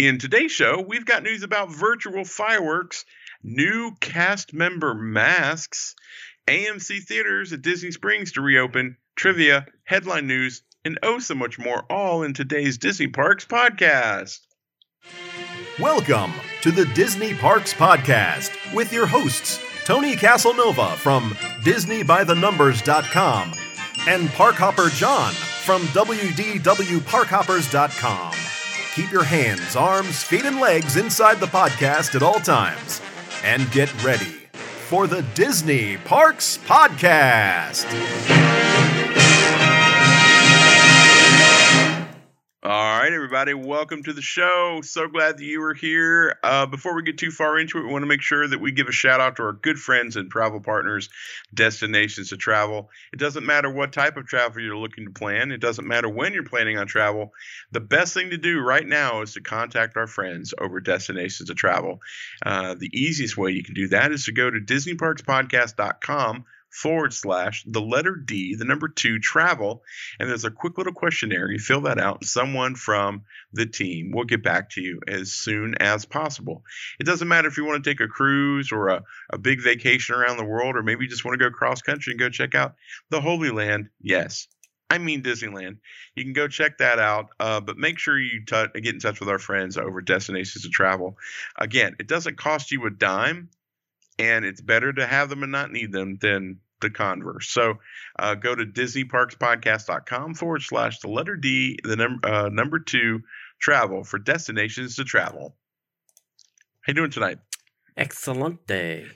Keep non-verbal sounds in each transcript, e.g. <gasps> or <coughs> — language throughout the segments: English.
In today's show, we've got news about virtual fireworks, new cast member masks, AMC theaters at Disney Springs to reopen, trivia, headline news, and oh so much more, all in today's Disney Parks podcast. Welcome to the Disney Parks Podcast with your hosts, Tony Casanova from DisneyByTheNumbers.com and Parkhopper John from WDWParkhoppers.com. Keep your hands, arms, feet, and legs inside the podcast at all times. And get ready for the Disney Parks Podcast. All right, everybody, welcome to the show. So glad that you were here. Uh, before we get too far into it, we want to make sure that we give a shout out to our good friends and travel partners, Destinations to Travel. It doesn't matter what type of travel you're looking to plan, it doesn't matter when you're planning on travel. The best thing to do right now is to contact our friends over Destinations to Travel. Uh, the easiest way you can do that is to go to DisneyParksPodcast.com forward slash the letter D, the number two, travel. And there's a quick little questionnaire. You fill that out, and someone from the team will get back to you as soon as possible. It doesn't matter if you want to take a cruise or a, a big vacation around the world, or maybe you just want to go cross country and go check out the Holy Land. Yes. I mean Disneyland. You can go check that out, uh, but make sure you t- get in touch with our friends over Destinations to Travel. Again, it doesn't cost you a dime and it's better to have them and not need them than the converse. So uh, go to DisneyParksPodcast.com forward slash the letter D, the number uh, number two, travel for destinations to travel. How you doing tonight? Excellent day.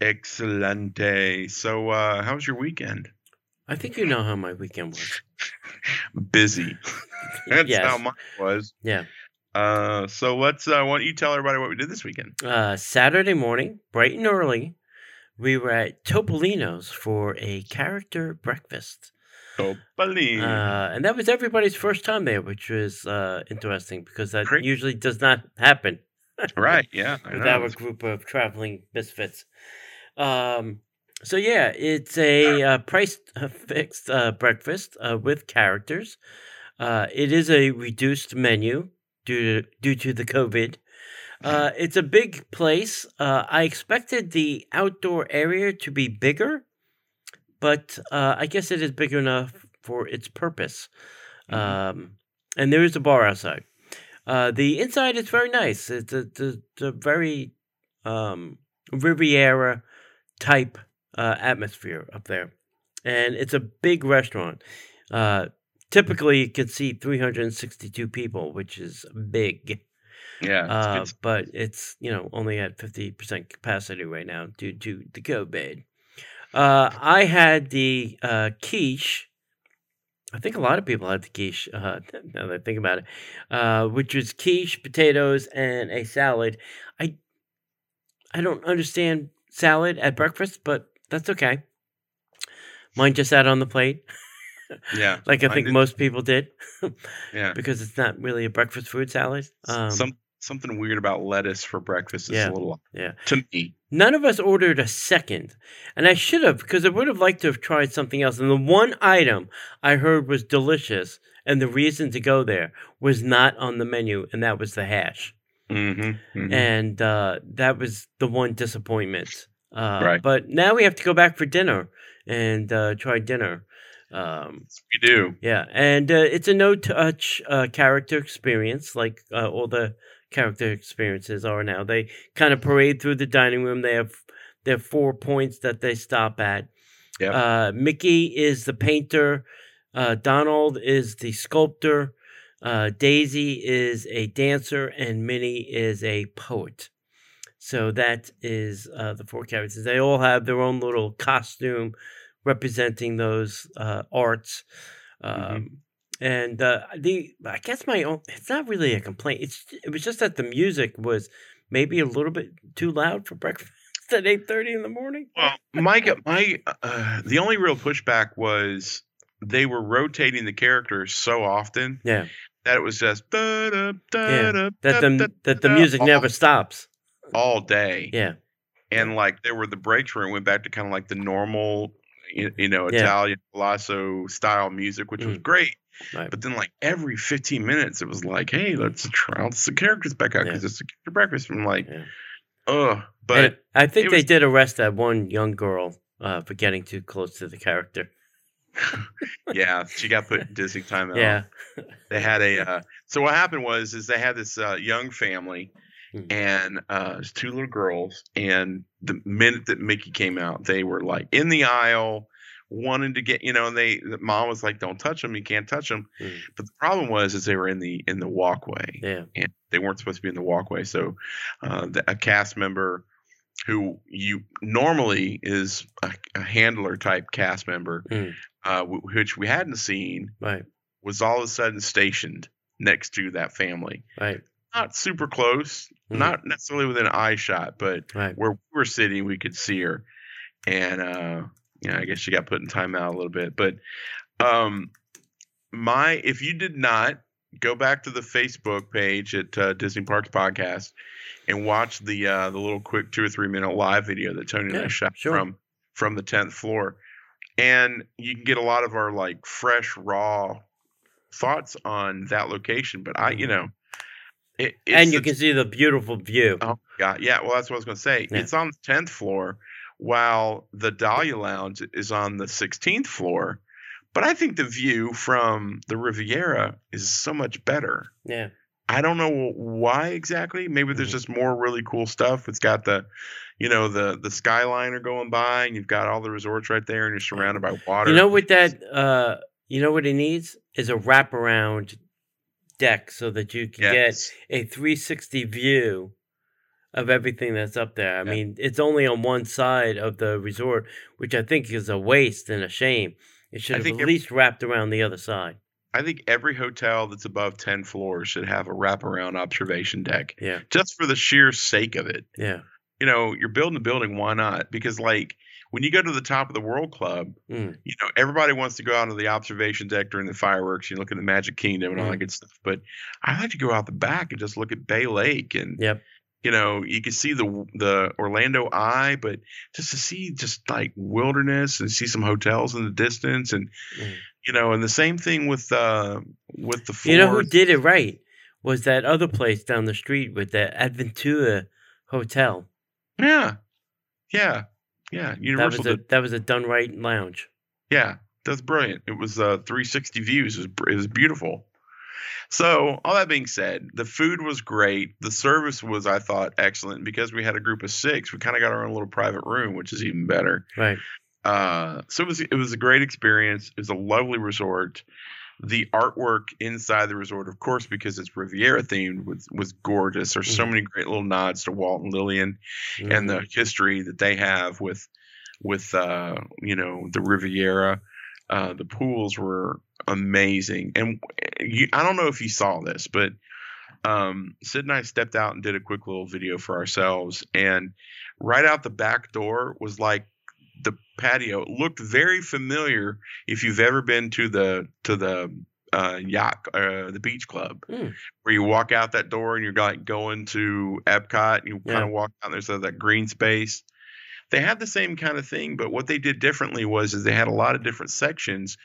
Excellent Excelente. So, uh, how was your weekend? I think you know how my weekend was. <laughs> Busy. <laughs> That's Yes. how mine was. Yeah. Uh, so let's. Uh, why don't you tell everybody what we did this weekend? Uh, Saturday morning, bright and early, we were at Topolino's for a character breakfast. Topolino. Uh, and that was everybody's first time there, which was uh, interesting because that Great. usually does not happen <laughs> right. Yeah. I with know. our group of traveling misfits. Um, so yeah, it's a uh, price uh, fixed uh, breakfast uh, with characters. Uh, it is a reduced menu due to due to the COVID. <laughs> Uh, it's a big place. Uh, I expected the outdoor area to be bigger, but uh, I guess it is big enough for its purpose. Mhm. Um, and there is a bar outside. Uh, the inside is very nice. It's a, it's a, very um, Riviera type uh, atmosphere up there, and it's a big restaurant. Typically, it could seat 362 people, which is big. Yeah. Uh, but it's you know only at 50% capacity right now due to the COVID. Uh, I had the uh, quiche. I think a lot of people had the quiche. Uh, <laughs> now that I think about it, uh, which was quiche, potatoes, and a salad. I I don't understand salad at breakfast, but that's okay. Mine just sat on the plate, <laughs> Yeah. <laughs> like I think most people did, Yeah. <laughs> because it's not really a breakfast food salad. Um, Some something weird about lettuce for breakfast is Yeah. a little yeah. to me. None of us ordered a second. And I should have, because I would have liked to have tried something else. And the one item I heard was delicious, and the reason to go there was not on the menu, and that was the hash. Mm-hmm. And uh, that was the one disappointment. Uh, Right. But now we have to go back for dinner and uh, try dinner. Um, We do. yeah, and uh, it's a no-touch uh, character experience, like uh, all the character experiences are now. They kind of parade through the dining room. They have their four points that they stop at. Yep. Uh, Mickey is the painter. Uh, Donald is the sculptor. Uh, Daisy is a dancer, and Minnie is a poet. So that is uh, the four characters. They all have their own little costume representing those uh, arts. Um, Mhm. And uh, the I guess my own it's not really a complaint. It's it was just that the music was maybe a little bit too loud for <laughs> breakfast at eight thirty in the morning. Well, my my uh, the only real pushback was they were rotating the characters so often Yeah, that it was just Yeah, that the that the music all, never stops. all day. Yeah, and like there were the breaks where it went back to kind of like the normal you, you know Yeah. Italian Palazzo style music, which was Mm. great. Right. But then, like every 15 minutes, it was like, hey, let's try out the characters back out because it's a character breakfast. I'm like, Yeah. ugh. And But I think they was- did arrest that one young girl uh, for getting too close to the character. <laughs> yeah, she got put in Disney timeout. Yeah. they had a <laughs> uh, so what happened was is they had this uh, young family Mhm. and uh it was two little girls and the minute that mickey came out they were like in the aisle wanting to get you know and they the mom was like don't touch them you can't touch them Mhm. but the problem was is they were in the in the walkway Yeah. and they weren't supposed to be in the walkway so uh the, a cast member who you normally is a, a handler type cast member Mm. uh wh- which we hadn't seen Right. was all of a sudden stationed next to that family. Right. Not super close, Mhm. not necessarily within eye shot, but Right. where we were sitting, we could see her. And uh, you know, I guess she got put in timeout a little bit. But um, my, if you did not go back to the Facebook page at uh, Disney Parks Podcast and watch the uh, the little quick two or three minute live video that Tony and I shot sure. from from the tenth floor, and you can get a lot of our like fresh raw thoughts on that location. But I, you Mhm. know, it, it's and you the- can see the beautiful view. Oh God, yeah. Well, that's what I was going to say. Yeah. It's on the tenth floor, while the Dahlia Lounge is on the sixteenth floor. But I think the view from the Riviera is so much better. Yeah. I don't know why exactly. Maybe there's Mhm. just more really cool stuff. It's got the, you know, the the Skyliner going by, and you've got all the resorts right there, and you're surrounded by water. You know what that uh you know what it needs is a wraparound deck so that you can Yes. get a 360 view of everything that's up there. I Yeah. mean, it's only on one side of the resort, which I think is a waste and a shame. It should have at every- least wrapped around the other side. I think every hotel that's above ten floors should have a wraparound observation deck, Yeah. just for the sheer sake of it. Yeah. you know, you're building a building, why not? Because like when you go to the top of the World Club, Mm. you know, everybody wants to go out to the observation deck during the fireworks. You look at the Magic Kingdom and all that Mm. good stuff. But I like to go out the back and just look at Bay Lake and Yep. you know, you can see the the Orlando Eye, but just to see just like wilderness and see some hotels in the distance and Mm. you know, and the same thing with uh with the You know who did it right was that other place down the street with the Adventura Hotel. Yeah. Yeah. Yeah. That Universal was a did that was a done right lounge. Yeah, that's brilliant. It was uh, 360 views. It was, it was beautiful. So, all that being said, the food was great. The service was, I thought, excellent. Because we had a group of six, we kind of got our own little private room, which is even better. Right. Uh, so it was it was a great experience. It was a lovely resort. The artwork inside the resort, of course, because it's Riviera themed, was was gorgeous. There's so Mhm. many great little nods to Walt and Lillian and the Mhm. history that they have with with uh you know the Riviera. Uh, the pools were amazing, and you, I don't know if you saw this, but um, Sid and I stepped out and did a quick little video for ourselves, and right out the back door was like the patio. It looked very familiar if you've ever been to the to the uh, yacht, uh, the beach club, Hmm. where you walk out that door and you're like going to Epcot. And you Yeah. kind of walk out. There's that that green space. They had the same kind of thing, but what they did differently was is they had a lot of different sections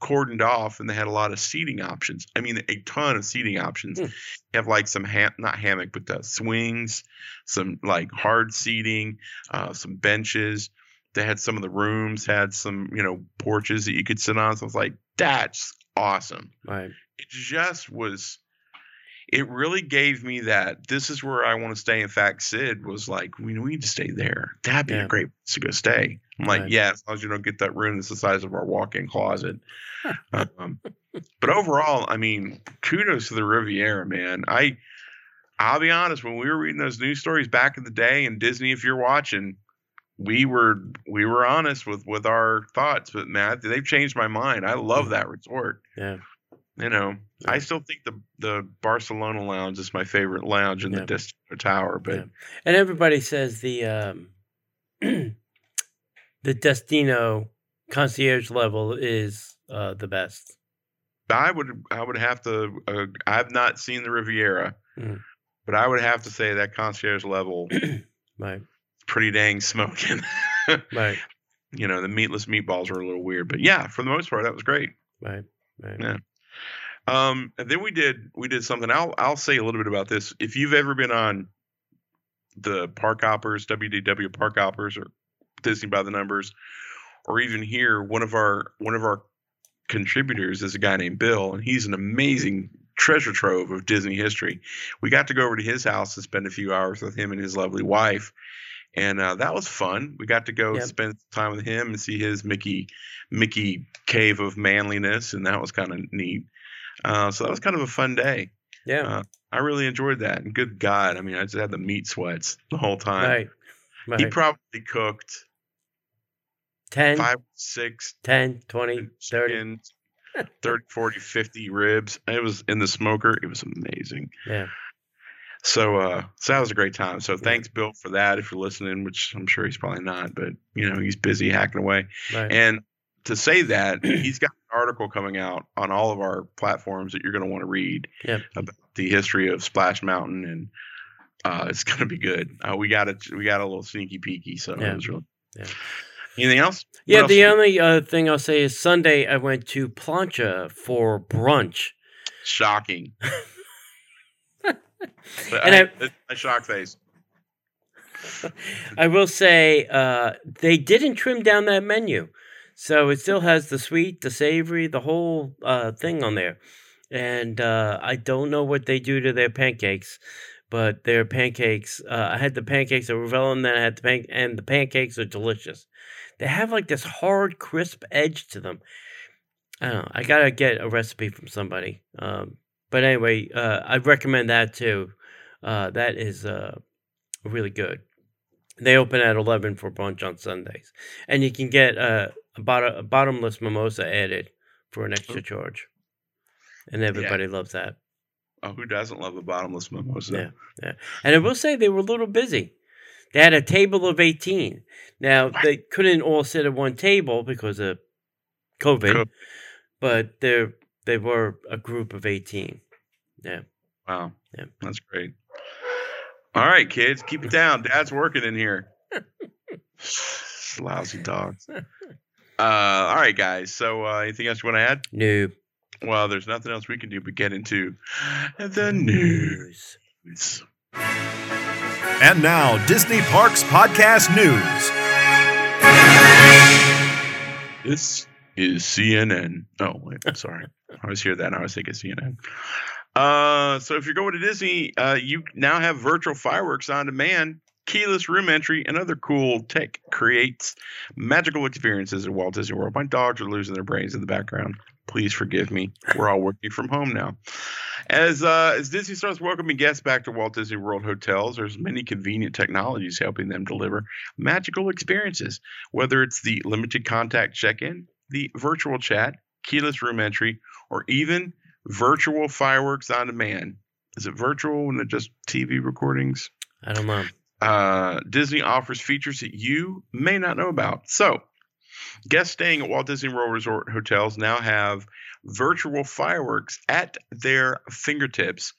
cordoned off, and they had a lot of seating options. I mean, a ton of seating options. You have like some ham, not hammock, but the swings, some like hard seating, uh, some benches. They had some of the rooms had some, you know, porches that you could sit on. So I was like, that's awesome Right. it just was it really gave me that this is where I want to stay. In fact, Sid was like, we, need to stay there. That'd be Yeah. a great place to go stay. I'm like, Right. yeah, as long as you don't get that room that's the size of our walk-in closet. um, but overall, I mean, kudos to the Riviera, man. I I'll be honest, when we were reading those news stories back in the day, and Disney, if you're watching, we were we were honest with with our thoughts. But Matt, they've changed my mind. I love Mhm. that resort Yeah. you know, I still think the the Barcelona lounge is my favorite lounge in Yeah. the Destino Tower, but Yeah. And everybody says the um <clears throat> the Destino concierge level is uh the best. I would I would have to uh, I've not seen the Riviera, Mm. but I would have to say that concierge level <clears throat> Right. Pretty dang smoking. <laughs> Right. you know, the meatless meatballs were a little weird, but yeah, for the most part, that was great. Right. Right. Yeah. Um, and then we did we did something. I'll I'll say a little bit about this. If you've ever been on the Park Hoppers, WDW Park Hoppers, or Disney by the Numbers, or even here, one of our one of our contributors is a guy named Bill, and he's an amazing treasure trove of Disney history. We got to go over to his house and spend a few hours with him and his lovely wife, and uh, that was fun. We got to go Yep. spend time with him and see his Mickey Mickey cave of manliness, and that was kind of neat. Uh, so that was kind of a fun day. Yeah. Uh, I really enjoyed that. And good God, I mean, I just had the meat sweats the whole time. right. Right. He probably cooked 10, five, six 10, 20, 30. chickens, 30, 40, 50 ribs. It was in the smoker. It was amazing. Yeah. So, uh, so that was a great time. So thanks, Bill, for that. If you're listening, which I'm sure he's probably not, but you know, he's busy hacking away. Right. And to say that, <clears throat> he's got an article coming out on all of our platforms that you're going to want to read Yep. about the history of Splash Mountain, and uh, it's <laughs> going to be good. Uh, we got it. We got a little sneaky peeky, so Yeah. it was really. Yeah. Anything else? Yeah, the only uh, thing I'll say is Sunday I went to Plancha for brunch. shocking. <laughs> And I, I- it's a shock face. I will say uh, they didn't trim down that menu, so it still has the sweet, the savory, the whole uh, thing on there. And uh, I don't know what they do to their pancakes, but their pancakes. Uh, I had the pancakes at Ravel, and then I had the pan- and the pancakes are delicious. They have like this hard, crisp edge to them. I don't know. I gotta get a recipe from somebody. Um, but anyway, uh, I recommend that too. Uh, that is uh, really good. They open at 11 for brunch on Sundays. And you can get uh, a, bot- a bottomless mimosa added for an extra charge. And everybody loves that. Oh, who doesn't love a bottomless mimosa? Yeah. And I will say they were a little busy. They had a table of 18. Now, they couldn't all sit at one table because of COVID, Cool. but they they were a group of 18. Yeah. Wow. Yeah. That's great. All right, kids, keep it down. Dad's working in here. <laughs> Lousy dogs. Uh, all right, guys. So, uh, anything else you want to add? No. Well, there's nothing else we can do but get into the news. And now, Disney Parks Podcast News. This is CNN. Oh, wait, sorry. I always hear that. And I always think it's CNN. Uh, so if you're going to Disney, uh, you now have virtual fireworks on demand, keyless room entry, and other cool tech creates magical experiences at Walt Disney World. My dogs are losing their brains in the background. Please forgive me. We're all working from home now. As uh, as Disney starts welcoming guests back to Walt Disney World hotels, there's many convenient technologies helping them deliver magical experiences. Whether it's the limited contact check-in, the virtual chat, keyless room entry, or even virtual fireworks on demand. Is it virtual it's just TV recordings? I don't know. uh, Disney offers features that you may not know about. So, guests staying at Walt Disney World Resort hotels now have virtual fireworks at their fingertips.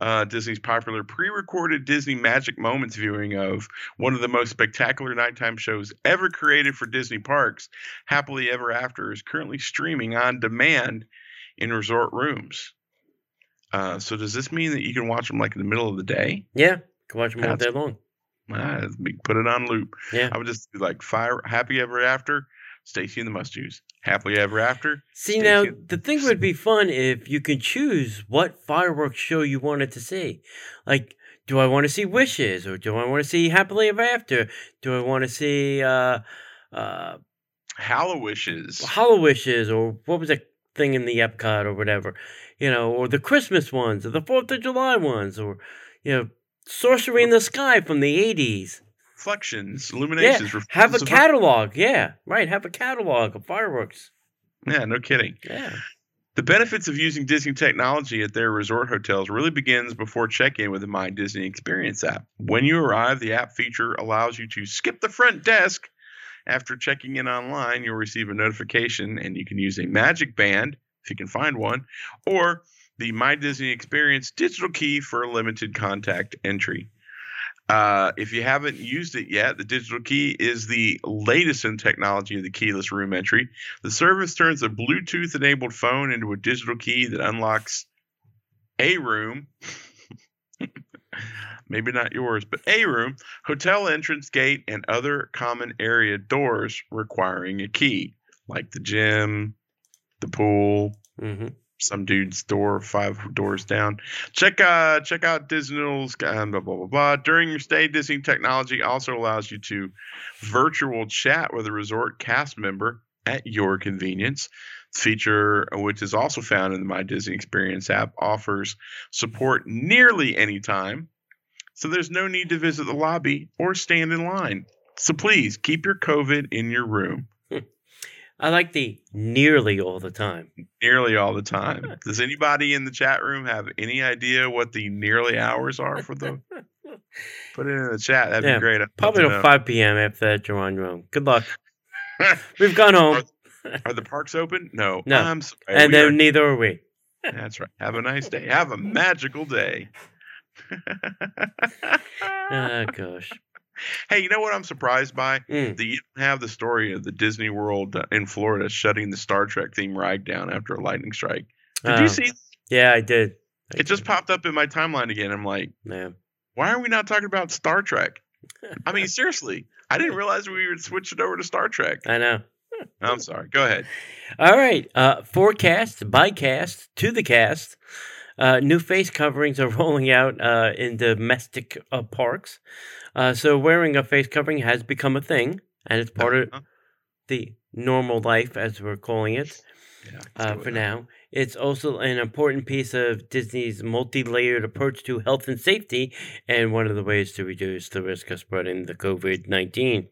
Uh, Disney's popular pre recorded Disney Magic Moments viewing of one of the most spectacular nighttime shows ever created for Disney parks, Happily Ever After, is currently streaming on demand in resort rooms. Uh, so, does this mean that you can watch them like in the middle of the day? Yeah. Can watch them all day long. Ah, put it on loop. Yeah. I would just be like fire happy ever after, Stacy and the Must Happily ever after. See Stacey now, and- the thing would be fun if you could choose what fireworks show you wanted to see. Like, do I want to see Wishes or do I want to see Happily Ever After? Do I want to see uh, uh, Hallowishes. Hollow Wishes or what was that thing in the Epcot or whatever? You know, or the Christmas ones or the Fourth of July ones or you know, Sorcery in the Sky from the eighties. Reflections, illuminations. Yeah, have a catalog. Yeah, right. Have a catalog of fireworks. Yeah, no kidding. Yeah. The benefits of using Disney technology at their resort hotels really begins before check-in with the My Disney Experience app. When you arrive, the app feature allows you to skip the front desk. After checking in online, you'll receive a notification and you can use a magic band if you can find one or the My Disney Experience digital key for a limited contact entry. Uh, if you haven't used it yet, the digital key is the latest in technology of the keyless room entry. The service turns a Bluetooth enabled phone into a digital key that unlocks a room. <laughs> Maybe not yours, but a room, hotel entrance gate, and other common area doors requiring a key, like the gym, the pool, hmm some dude's door five doors down. Check uh check out Disney's uh, blah blah blah blah. During your stay, Disney technology also allows you to virtual chat with a resort cast member at your convenience. Feature which is also found in the My Disney Experience app offers support nearly any time, so there's no need to visit the lobby or stand in line. So please keep your COVID in your room <laughs> I like the nearly all the time. nearly all the time. <laughs> Does anybody in the chat room have any idea what the nearly hours are for the? <laughs> Put it in the chat. That'd Yeah, be great. Probably to till 5 p.m. after that, you're on your own. Good luck. We've gone home, Are the parks open? No. No. I'm sorry. and We are- then neither are we. that's right. Have a nice day. Have a magical day. <laughs> Oh, gosh. hey, you know what I'm surprised by? Mm. That you don't have the story of the Disney World uh, in Florida shutting the Star Trek theme ride down after a lightning strike. Did Oh, you see? Yeah, I did. I It just popped up in my timeline again. I'm like, man, why are we not talking about Star Trek? I mean, <laughs> seriously, I didn't realize we were switching over to Star Trek. I know. I'm sorry. Go ahead. All right. Uh, forecast, by cast, to the cast. Uh, new face coverings are <laughs> rolling out uh, in domestic uh, parks. Uh, so wearing a face covering has become a thing, and it's part of Uh-huh. the normal life, as we're calling it. Yeah, uh, for that. now. It's also an important piece of Disney's multi layered approach to health and safety, and one of the ways to reduce the risk of spreading the COVID 19.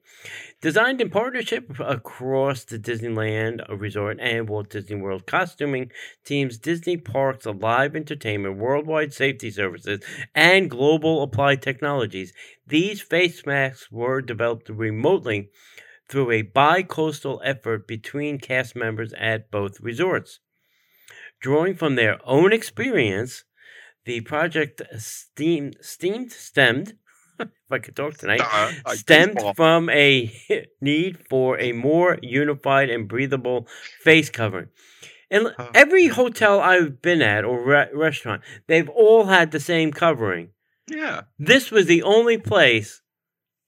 Designed in partnership across the Disneyland Resort and Walt Disney World costuming teams, Disney Parks Alive Entertainment, Worldwide Safety Services, and Global Applied Technologies. These face masks were developed remotely through a bi coastal effort between cast members at both resorts. Drawing from their own experience, the project steamed, steamed stemmed, <laughs> if I could talk tonight, Uh, stemmed from a <laughs> need for a more unified and breathable face covering. And every hotel I've been at or re- restaurant, they've all had the same covering. Yeah. This was the only place,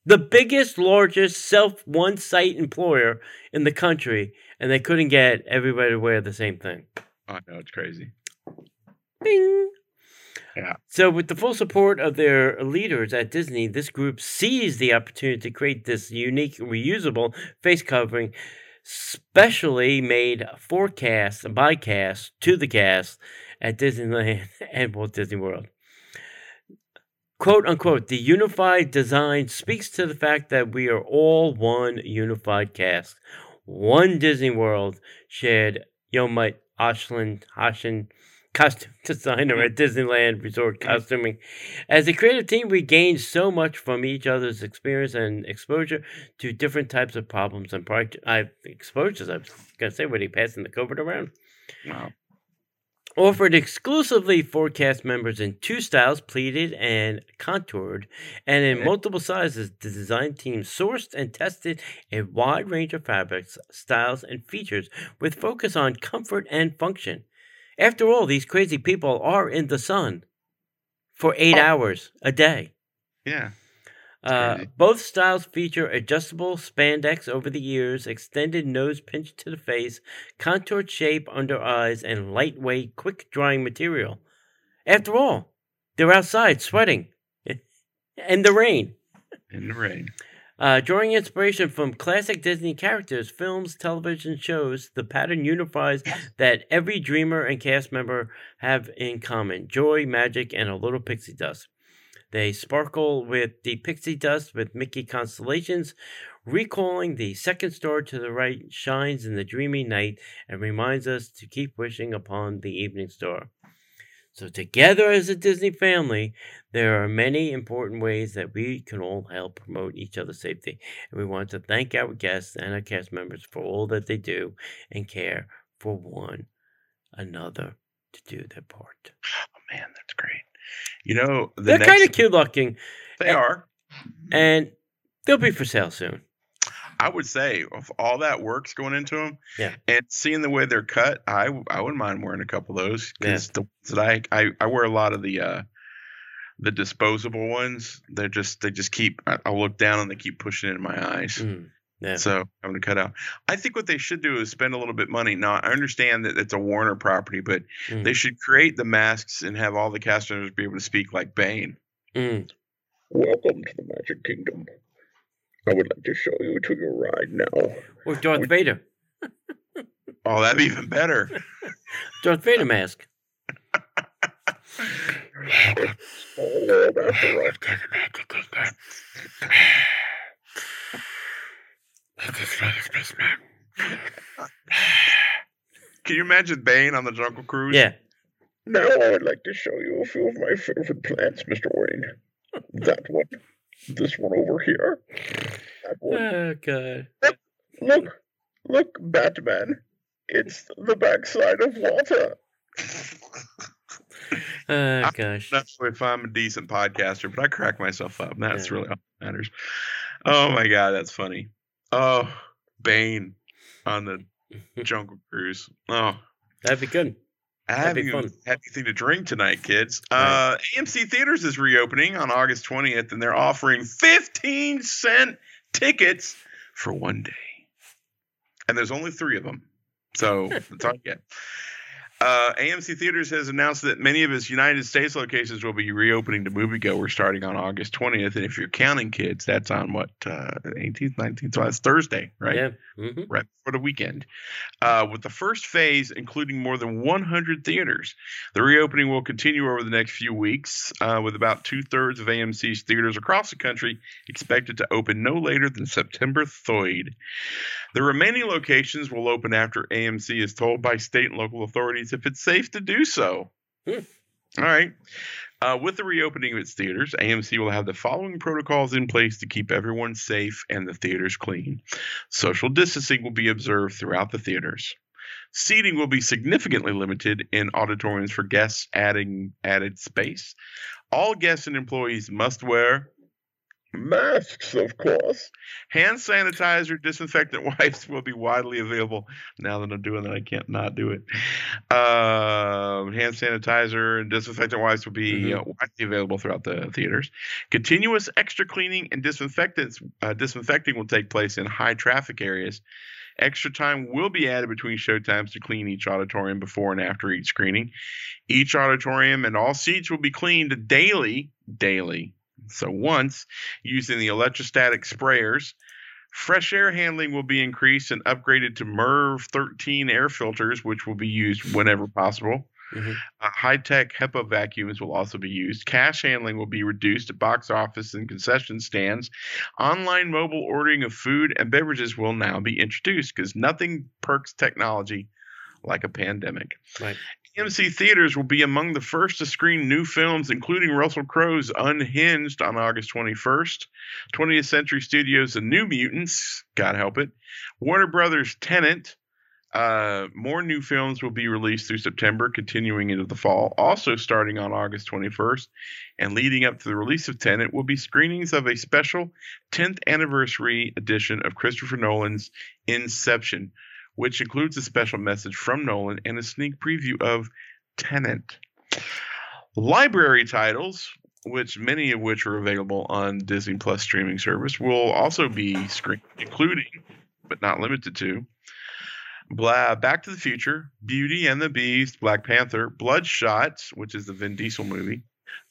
the biggest, largest self one site employer in the country, and they couldn't get everybody to wear the same thing. I know it's crazy. Bing. Yeah. So, with the full support of their leaders at Disney, this group seized the opportunity to create this unique, reusable face covering, specially made for cast and by cast to the cast at Disneyland <laughs> and Walt Disney World. Quote unquote, the unified design speaks to the fact that we are all one unified cast, one Disney World, shared Yomite Ashland Hashin costume <laughs> designer at Disneyland Resort Costuming. As a creative team, we gained so much from each other's experience and exposure to different types of problems and project I uh, exposures. I was gonna say, were they passing the COVID around? Wow. Offered exclusively for cast members in two styles, pleated and contoured, and in multiple sizes. The design team sourced and tested a wide range of fabrics, styles, and features with focus on comfort and function. After all, these crazy people are in the sun for eight Oh. hours a day. Yeah. Uh, both styles feature adjustable spandex over the ears, extended nose pinch to the face, contoured shape under eyes, and lightweight, quick drying material. After all, they're outside sweating <laughs> in the rain. In the rain. Uh, drawing inspiration from classic Disney characters, films, television shows, the pattern unifies that every dreamer and cast member have in common joy, magic, and a little pixie dust. They sparkle with the pixie dust with Mickey constellations, recalling the second star to the right shines in the dreamy night and reminds us to keep wishing upon the evening star. So, together as a Disney family, there are many important ways that we can all help promote each other's safety. And we want to thank our guests and our cast members for all that they do and care for one another to do their part. Oh man, that's great. You know, the They're kind of cute looking. they and- are. and they'll be for sale soon. I would say if all that work's going into them, Yeah. and seeing the way they're cut, I I wouldn't mind wearing a couple of those Yeah. because the ones that I, I I wear a lot of the uh the disposable ones. They're just they just keep I, I look down and they keep pushing in my eyes. Mm, yeah. So I'm gonna cut out. I think what they should do is spend a little bit money. Now I understand that it's a Warner property, but Mm. they should create the masks and have all the cast members be able to speak like Bane. Mm. Welcome to the Magic Kingdom. I would like to show you to your ride now. Or Darth Vader. <laughs> Oh, that'd be even better. <laughs> Darth Vader mask. Oh, that's <laughs> all right. <sighs> Can you imagine Bane on the Jungle Cruise? Yeah. Now I would like to show you a few of my favorite plants, Mr. Wayne. That one. This one over here. That one. Oh god. Look. Look, Batman. It's the backside of water. <laughs> Oh gosh. That's if I'm a decent podcaster, but I crack myself up. That's Yeah. really all that matters. Oh my god, that's funny. Oh, Bane on the <laughs> Jungle Cruise. Oh, That'd be good. I That'd be haven't even had anything to drink tonight, kids. Right. Uh, AMC Theaters is reopening on August 20th, and they're offering 15 cent tickets for one day. And there's only three of them. So <laughs> that's all you get. Uh, AMC Theaters has announced that many of its United States locations will be reopening to moviegoers starting on August 20th. And if you're counting kids, that's on what, uh, 18th, 19th? So that's Thursday, right? Yeah. hmm right before the weekend. Uh, with the first phase including more than 100 theaters, the reopening will continue over the next few weeks, uh, with about two thirds of AMC's theaters across the country expected to open no later than September 3rd. The remaining locations will open after AMC is told by state and local authorities if it's safe to do so. Hmm. All right. Uh, with the reopening of its theaters, AMC will have the following protocols in place to keep everyone safe and the theaters clean. Social distancing will be observed throughout the theaters. Seating will be significantly limited in auditoriums for guests adding added space. All guests and employees must wear masks, of course. Hand sanitizer, disinfectant <laughs> wipes will be widely available. Now that I'm doing that, I can't not do it. Uh, hand sanitizer and disinfectant wipes will be Mhm. uh, widely available throughout the theaters. Continuous extra cleaning and disinfectants uh, disinfecting will take place in high traffic areas. Extra time will be added between showtimes to clean each auditorium before and after each screening. Each auditorium and all seats will be cleaned daily, daily. So once using the electrostatic sprayers. Fresh air handling will be increased and upgraded to MERV 13 air filters, which will be used whenever possible. Mhm. Uh, high tech HEPA vacuums will also be used. Cash handling will be reduced at box office and concession stands. Online mobile ordering of food and beverages will now be introduced because nothing perks technology like a pandemic. Right. AMC theaters will be among the first to screen new films, including Russell Crowe's Unhinged on August 21st, 20th Century Studios' The New Mutants, God help it, Warner Brothers' Tenet. Uh, more new films will be released through September, continuing into the fall. Also, starting on August 21st and leading up to the release of Tenet, will be screenings of a special 10th anniversary edition of Christopher Nolan's Inception, which includes a special message from Nolan and a sneak preview of Tenet. Library titles, which many of which are available on Disney Plus streaming service, will also be screened, including, but not limited to, Blah, Back to the Future, Beauty and the Beast, Black Panther, Bloodshot, which is the Vin Diesel movie,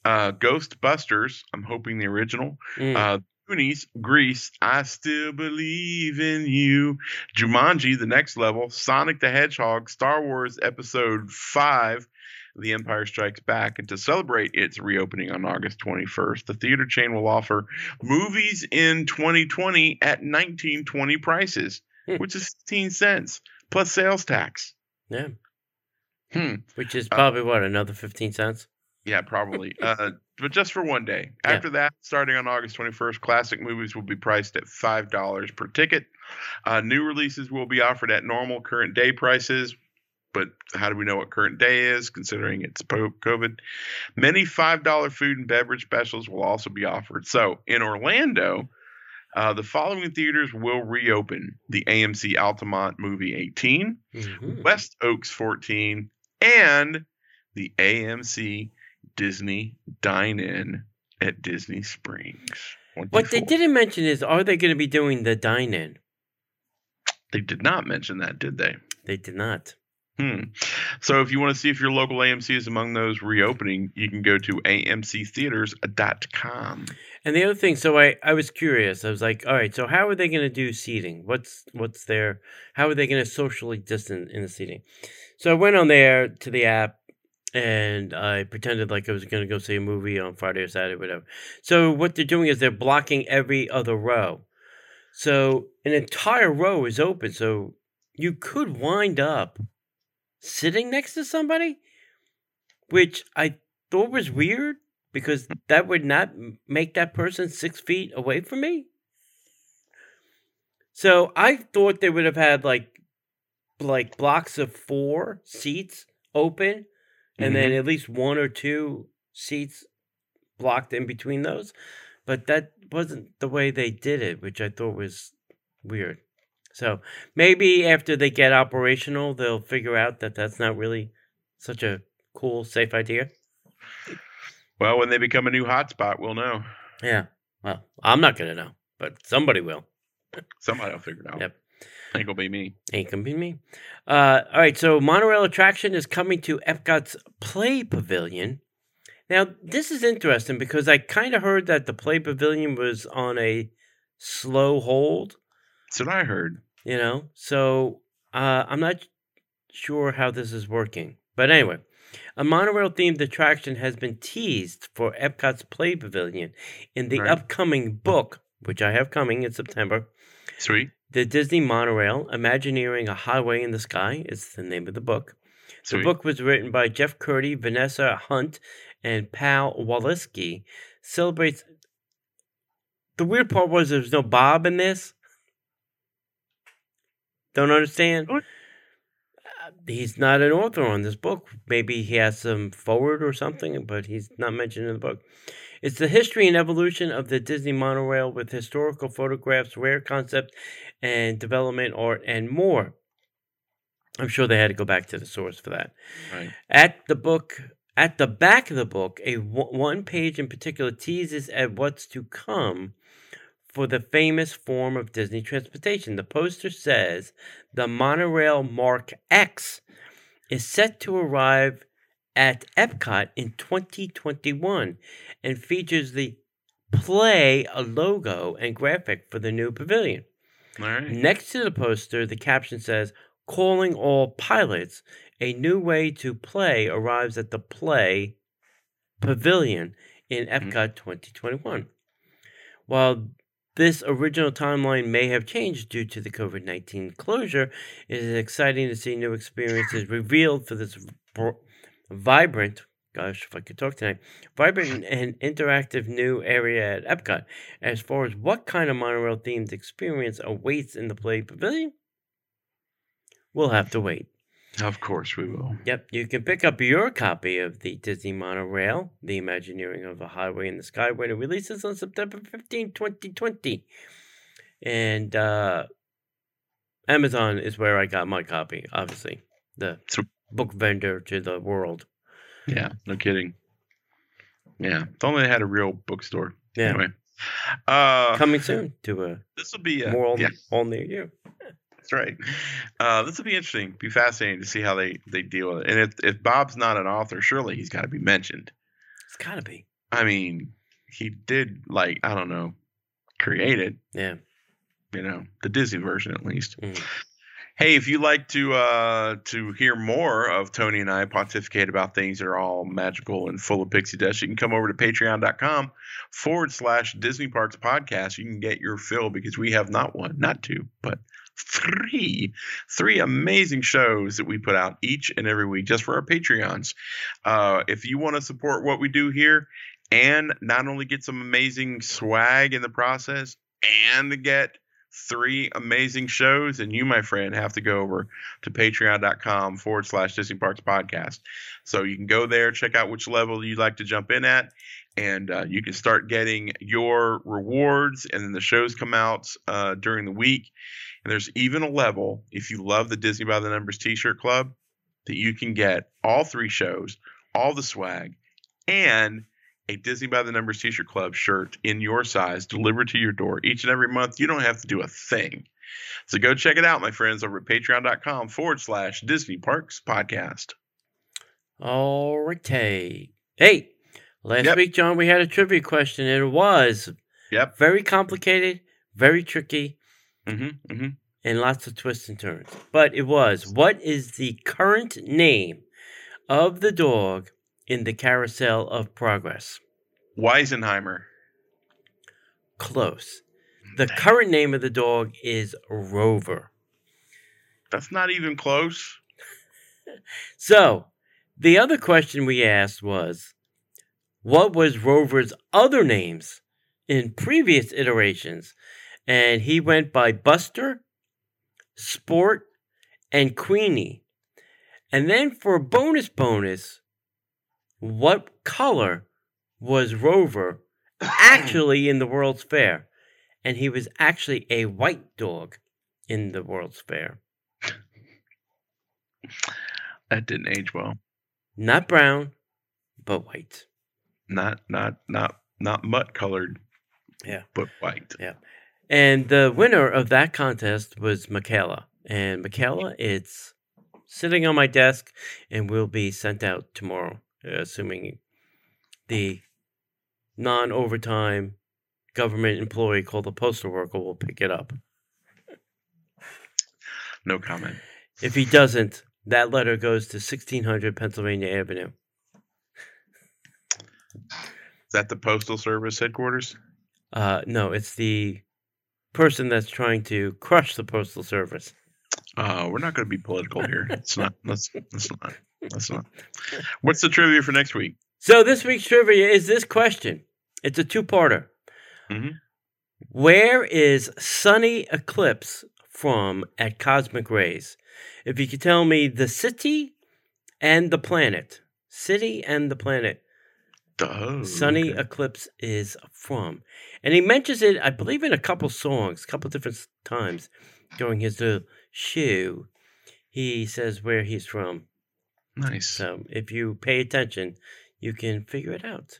uh, Ghostbusters, I'm hoping the original, Mm. uh, Goonies, Grease, I Still Believe in You, Jumanji, The Next Level, Sonic the Hedgehog, Star Wars Episode 5, The Empire Strikes Back. And to celebrate its reopening on August 21st, the theater chain will offer movies in 2020 at 1920 prices, Hmm. which is 15 cents plus sales tax. yeah. Hmm. Which is Uh, probably what another fifteen cents. Yeah, probably. uh, but just for one day. <laughs> Yeah. After that, starting on August 21st, classic movies will be priced at $5 per ticket. Uh, new releases will be offered at normal current day prices. but how do we know what current day is considering it's COVID? Many $5 food and beverage specials will also be offered. So in Orlando, uh, the following theaters will reopen the AMC Altamonte Movie 18, mm-hmm. West Oaks 14, and the AMC Disney Dine In at Disney Springs. What they didn't mention is are they going to be doing the dine in? They did not mention that, did they? They did not. Hmm. So if you want to see if your local AMC is among those reopening, you can go to amctheaters.com. And the other thing, so I, I was curious. I was like, all right, so how are they going to do seating? What's what's their how are they going to socially distance in the seating? So I went on there to the app and I pretended like I was going to go see a movie on Friday or Saturday, whatever. So what they're doing is they're blocking every other row. So an entire row is open. So you could wind up sitting next to somebody, which I thought was weird because that would not make that person six feet away from me. So I thought they would have had like like blocks of four seats open and mm-hmm. then at least one or two seats blocked in between those. But that wasn't the way they did it, which I thought was weird. So maybe after they get operational, they'll figure out that that's not really such a cool, safe idea. Well, when they become a new hotspot, we'll know. Yeah. Well, I'm not going to know, but somebody will. Somebody will figure it out. Yep. <laughs> Ain't gonna be me. Ain't gonna be me. Uh, all right, so monorail attraction is coming to Epcot's Play Pavilion. Now, this is interesting because I kind of heard that the Play Pavilion was on a slow hold. That's what I heard. You know, so uh, I'm not sure how this is working. But anyway, a monorail themed attraction has been teased for Epcot's Play Pavilion in the right. upcoming book, which I have coming in September. Sweet. The Disney Monorail, Imagineering a Highway in the Sky, is the name of the book. Sweet. The book was written by Jeff Kurtti, Vanessa Hunt, and Paul Waleski. Celebrates. The weird part was there was no Bob in this. Don't understand. What? Uh, he's not an author on this book. Maybe he has some forward or something, but he's not mentioned in the book. It's the history and evolution of the Disney monorail with historical photographs, rare concept and development art, and more. I'm sure they had to go back to the source for that. Right. At the book, at the back of the book, a one page in particular teases at what's to come for the famous form of Disney transportation. The poster says the monorail Mark X is set to arrive at Epcot in 2021 and features the Play a logo and graphic for the new pavilion. Next to the poster, the caption says, Calling all pilots, a new way to play arrives at the Play Pavilion in mm-hmm. Epcot 2021. While this original timeline may have changed due to the COVID 19 closure, it is exciting to see new experiences revealed for this vibrant, gosh, if I could talk tonight, vibrant <laughs> and interactive new area at Epcot. As far as what kind of monorail themed experience awaits in the Play Pavilion, we'll have to wait. Of course, we will. Yep, you can pick up your copy of the Disney Monorail, The Imagineering of a Highway in the Sky, when it releases on September 15, 2020. And uh, Amazon is where I got my copy, obviously. The so book vendor to the world. Yeah, no kidding. Yeah, if only they had a real bookstore. Yeah. Anyway, uh, coming soon to a this will be a, more all, yeah. all near you. That's right. Uh, this will be interesting. Be fascinating to see how they they deal with it. And if if Bob's not an author, surely he's got to be mentioned. It's got to be. I mean, he did like I don't know, create it. Yeah. You know, the Disney version at least. Mm. Hey, if you'd like to uh, to hear more of Tony and I pontificate about things that are all magical and full of pixie dust, you can come over to patreon.com forward slash Disney Parks Podcast. You can get your fill because we have not one, not two, but three, three amazing shows that we put out each and every week just for our Patreons. Uh, if you want to support what we do here and not only get some amazing swag in the process and get three amazing shows, and you, my friend, have to go over to patreon.com forward slash Disney Parks Podcast. So you can go there, check out which level you'd like to jump in at, and uh, you can start getting your rewards. And then the shows come out uh, during the week. And there's even a level, if you love the Disney by the Numbers t shirt club, that you can get all three shows, all the swag, and a Disney by the Numbers T-shirt club shirt in your size delivered to your door each and every month. You don't have to do a thing. So go check it out, my friends, over at patreon.com forward slash Disney Parks Podcast. All right. Hey, last Yep. week, John, we had a trivia question, it was Yep. very complicated, very tricky, Mm-hmm, mm-hmm. and lots of twists and turns. But it was what is the current name of the dog in the Carousel of Progress? Weisenheimer. Close. The current name of the dog is Rover. That's not even close. <laughs> So, the other question we asked was what was Rover's other names in previous iterations? And he went by Buster, Sport, and Queenie. And then for a bonus bonus, what color was Rover <coughs> actually in the World's Fair? And he was actually a white dog in the World's Fair. That didn't age well. Not brown, but white. Not not not not mutt colored. Yeah. But white. Yeah. And the winner of that contest was Michaela. And Michaela, it's sitting on my desk and will be sent out tomorrow, assuming the non overtime government employee called the postal worker will pick it up. No comment. If he doesn't, that letter goes to 1600 Pennsylvania Avenue. Is that the Postal Service headquarters? Uh, no, it's the person that's trying to crush the postal service. Uh, we're not going to be political here. <laughs> It's not. Let's. Let's not. Let's not. What's the trivia for next week? So this week's trivia is this question. It's a two-parter. Mhm. Where is Sonny Eclipse from at Cosmic Ray's? If you could tell me the city and the planet, city and the planet, Oh, Sonny okay. Eclipse is from, and he mentions it, I believe, in a couple songs, a couple different times during his show. He says where he's from. Nice. So if you pay attention, you can figure it out.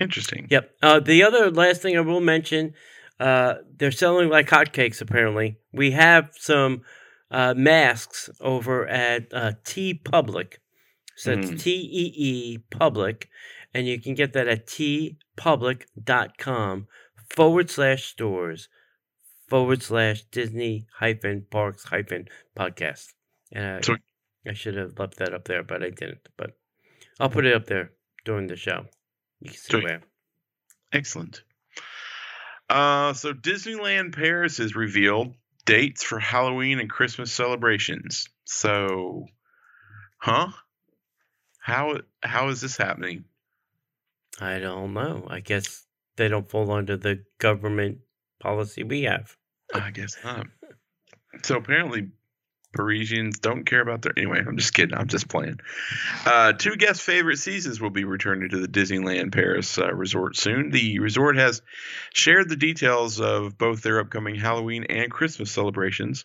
Interesting. Yep. Uh, the other last thing I will mention, uh, they're selling like hotcakes. Apparently, we have some uh, masks over at uh, TeePublic. So it's Mm. T E E Public, and you can get that at teepublic.com forward slash stores forward slash Disney hyphen parks hyphen podcast. And I, I should have left that up there, but I didn't. But I'll put it up there during the show. You can see where. Excellent. Uh, so Disneyland Paris has revealed dates for Halloween and Christmas celebrations. So, huh? How how is this happening? I don't know. I guess they don't fall under the government policy we have. I guess not. So apparently, Parisians don't care about their. Anyway, I'm just kidding. I'm just playing. Uh, two guest favorite seasons will be returning to the Disneyland Paris uh, resort soon. The resort has shared the details of both their upcoming Halloween and Christmas celebrations.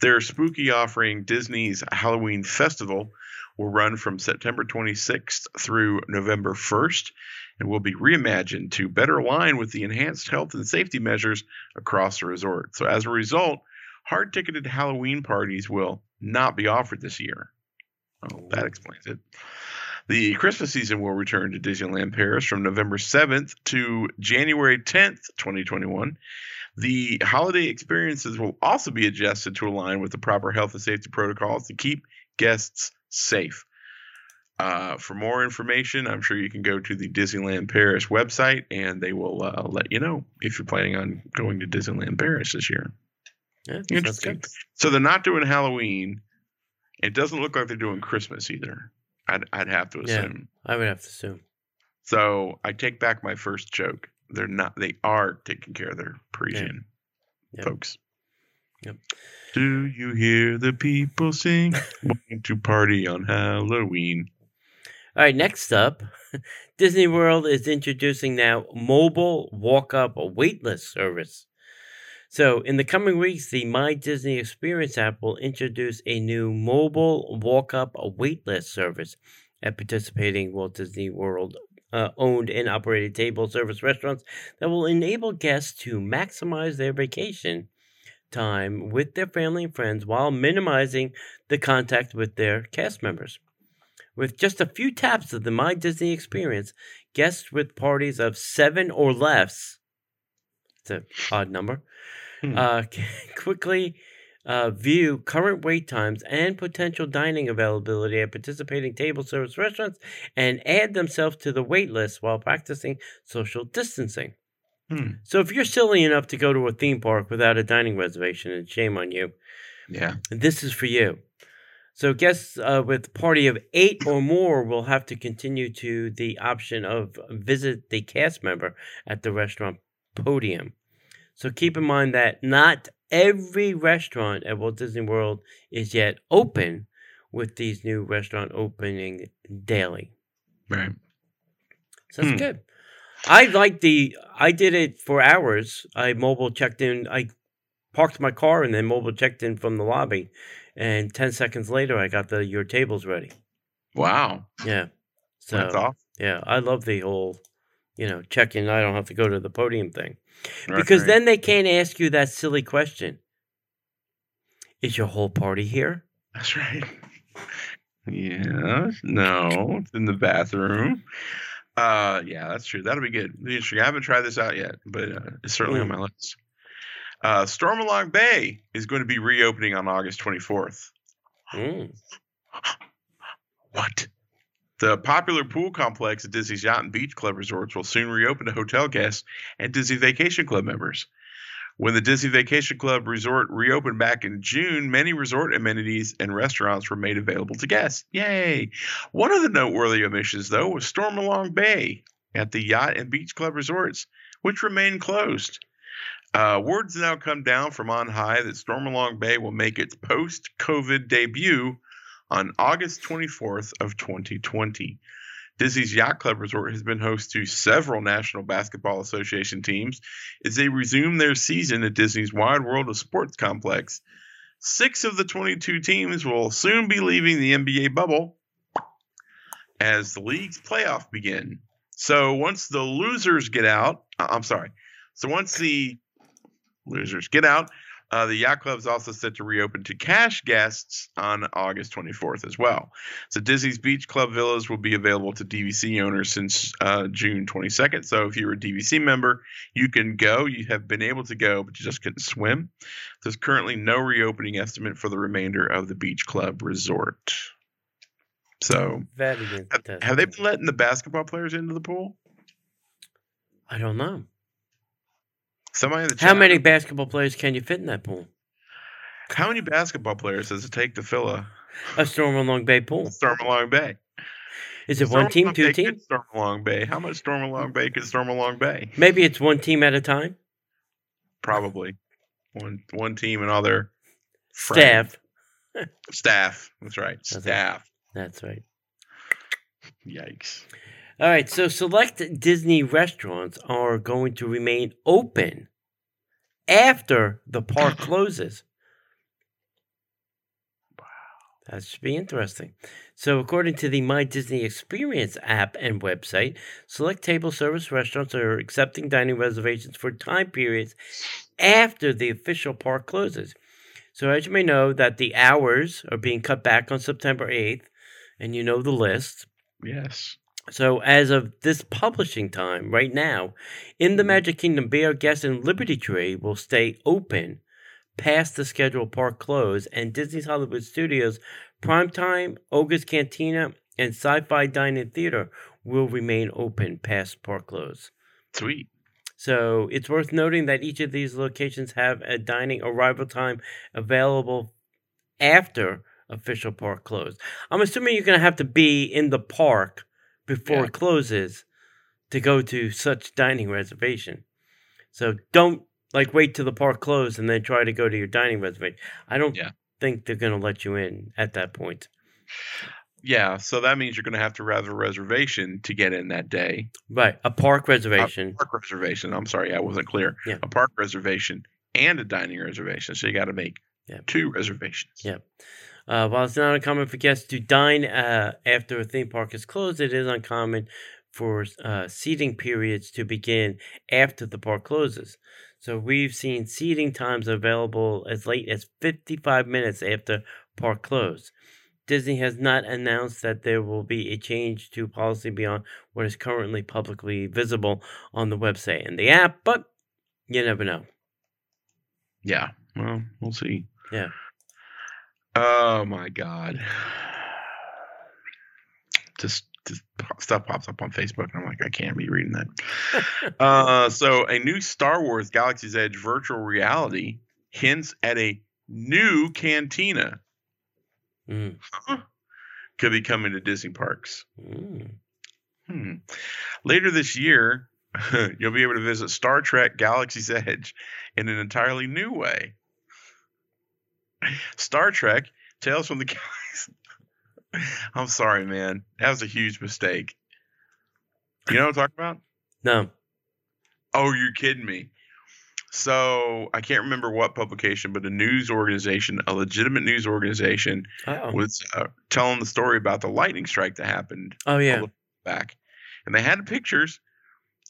Their spooky offering, Disney's Halloween Festival, will run from September 26th through November 1st and will be reimagined to better align with the enhanced health and safety measures across the resort. So, as a result, hard ticketed Halloween parties will not be offered this year. Oh, that explains it. The Christmas season will return to Disneyland Paris from November 7th to January 10th, 2021. The holiday experiences will also be adjusted to align with the proper health and safety protocols to keep guests safe. Uh, for more information, I'm sure you can go to the Disneyland Paris website and they will uh, let you know if you're planning on going to Disneyland Paris this year. Yeah, Interesting. So they're not doing Halloween. It doesn't look like they're doing Christmas either. I'd, I'd have to assume. Yeah. I would have to assume. So I take back my first joke. They're not. They are taking care of their Parisian. Yep. folks. Yep. Do you hear the people sing? <laughs> Wanting to party on Halloween. All right, next up, <laughs> Disney World is introducing now mobile walk up waitlist service. So, in the coming weeks, the My Disney Experience app will introduce a new mobile walk up waitlist service at participating Walt Disney World uh, owned and operated table service restaurants that will enable guests to maximize their vacation time with their family and friends while minimizing the contact with their cast members. With just a few taps of the My Disney experience, guests with parties of seven or less, it's an odd number, Hmm. uh, <laughs> can quickly uh, view current wait times and potential dining availability at participating table service restaurants and add themselves to the wait list while practicing social distancing. Hmm. So if you're silly enough to go to a theme park without a dining reservation, and shame on you, Yeah. this is for you. So guests uh, with party of eight or more will have to continue to the option of visit the cast member at the restaurant podium. So keep in mind that not every restaurant at Walt Disney World is yet open with these new restaurant opening daily. Right. So that's Hmm. good. I like the. I did it for hours. I mobile checked in. I parked my car and then mobile checked in from the lobby, and ten seconds later, I got the your tables ready. Wow. Yeah. So That's off. yeah, I love the whole, you know, check in. I don't have to go to the podium thing Right, because right. then they can't ask you that silly question. Is your whole party here? That's right. <laughs> Yeah. No, it's in the bathroom. Uh, yeah, that's true. That'll be good. Interesting. I haven't tried this out yet, but uh, it's certainly on Mm. my list. Uh, Stormalong Bay is going to be reopening on August 24th. Mm. What? The popular pool complex at Disney's Yacht and Beach Club resorts will soon reopen to hotel guests and Disney Vacation Club members. When the Disney Vacation Club resort reopened back in June, many resort amenities and restaurants were made available to guests. Yay! One of the noteworthy omissions, though, was Stormalong Bay at the Yacht and Beach Club resorts, which remain closed. Uh, words now come down from on high that Stormalong Bay will make its post-COVID debut on August 24th of 2020. Disney's Yacht Club Resort has been host to several National Basketball Association teams as they resume their season at Disney's Wide World of Sports complex. Six of the 22 teams will soon be leaving the NBA bubble as the league's playoff begin. So once the losers get out, uh, I'm sorry. So once the losers get out, uh, the yacht club is also set to reopen to cash guests on August 24th as well. So Disney's Beach Club villas will be available to DVC owners since uh, June 22nd. So if you're a DVC member, you can go. You have been able to go, but you just couldn't swim. There's currently no reopening estimate for the remainder of the Beach Club resort. So have, have they been letting the basketball players into the pool? I don't know. Somebody in the How many basketball players can you fit in that pool? How many basketball players does it take to fill a A Stormalong Bay pool. Stormalong Bay? Is it one team, two teams? Storm Stormalong Bay. How much Stormalong Bay could Stormalong Bay? Maybe it's one team at a time. Probably one one team and all their friends. Staff. Staff. That's right. That's. Staff. That's right. Yikes. All right. So select Disney restaurants are going to remain open after the park <gasps> closes. Wow. That should be interesting. So, according to the My Disney Experience app and website, select table service restaurants are accepting dining reservations for time periods after the official park closes. So, as you may know, that the hours are being cut back on September 8th, and you know the list. Yes. So, as of this publishing time, right now, in the mm-hmm. Magic Kingdom, Be Our Guest and Liberty Tree will stay open past the scheduled park close, and Disney's Hollywood Studios, Primetime, Oga's Cantina, and Sci Fi Dine-In Theater will remain open past park close. Sweet. So, it's worth noting that each of these locations have a dining arrival time available after official park close. I'm assuming you're going to have to be in the park before Yeah. it closes to go to such dining reservation. So don't like wait till the park closed and then try to go to your dining reservation. I don't Yeah. think they're going to let you in at that point. Yeah, so that means you're going to have to have a reservation to get in that day. Right, a park A reservation. park reservation. I'm sorry, I wasn't clear. Yeah. A park reservation and a dining reservation. So you got to make Yeah. two reservations. Yeah. Uh, while it's not uncommon for guests to dine uh, after a theme park is closed, it is uncommon for uh, seating periods to begin after the park closes. So we've seen seating times available as late as 55 minutes after park close. Disney has not announced that there will be a change to policy beyond what is currently publicly visible on the website and the app, but you never know. Yeah. Well, we'll see. Yeah. Oh my God. Just, just stuff pops up on Facebook, and I'm like, I can't be reading that. <laughs> uh, so, a new Star Wars Galaxy's Edge virtual reality hints at a new cantina Mm, could be coming to Disney parks. mm. Hmm. Later this year, <laughs> you'll be able to visit Star Trek Galaxy's Edge in an entirely new way. Star Trek Tales from the Galaxy. <laughs> I'm sorry, man. That was a huge mistake. You know what I'm talking about? No. Oh, you're kidding me. So I can't remember what publication, but a news organization, a legitimate news organization, Oh. was uh, telling the story about the lightning strike that happened Oh yeah. back. And they had pictures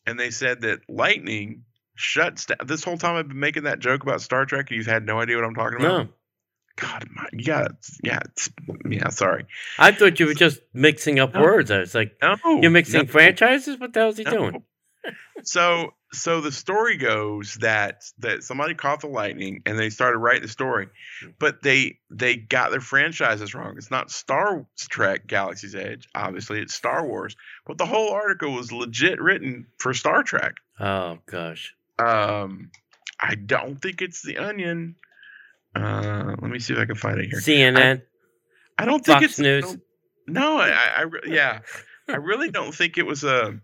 and they said that lightning shuts down. This whole time I've been making that joke about Star Trek and you've had no idea what I'm talking about. No. God, my, yeah, yeah, it's, yeah, sorry. I thought you were just mixing up No. words. I was like, No, you're mixing no, franchises? What the hell is he no. doing? <laughs> So, so the story goes that that somebody caught the lightning and they started writing the story, but they they got their franchises wrong. It's not Star Trek Galaxy's Edge, obviously it's Star Wars. But the whole article was legit written for Star Trek. Oh gosh. Um, I don't think it's the Onion. Uh, let me see if I can find it here. CNN. I don't think Fox it's News. No, I, I, I yeah, I really don't think it was a,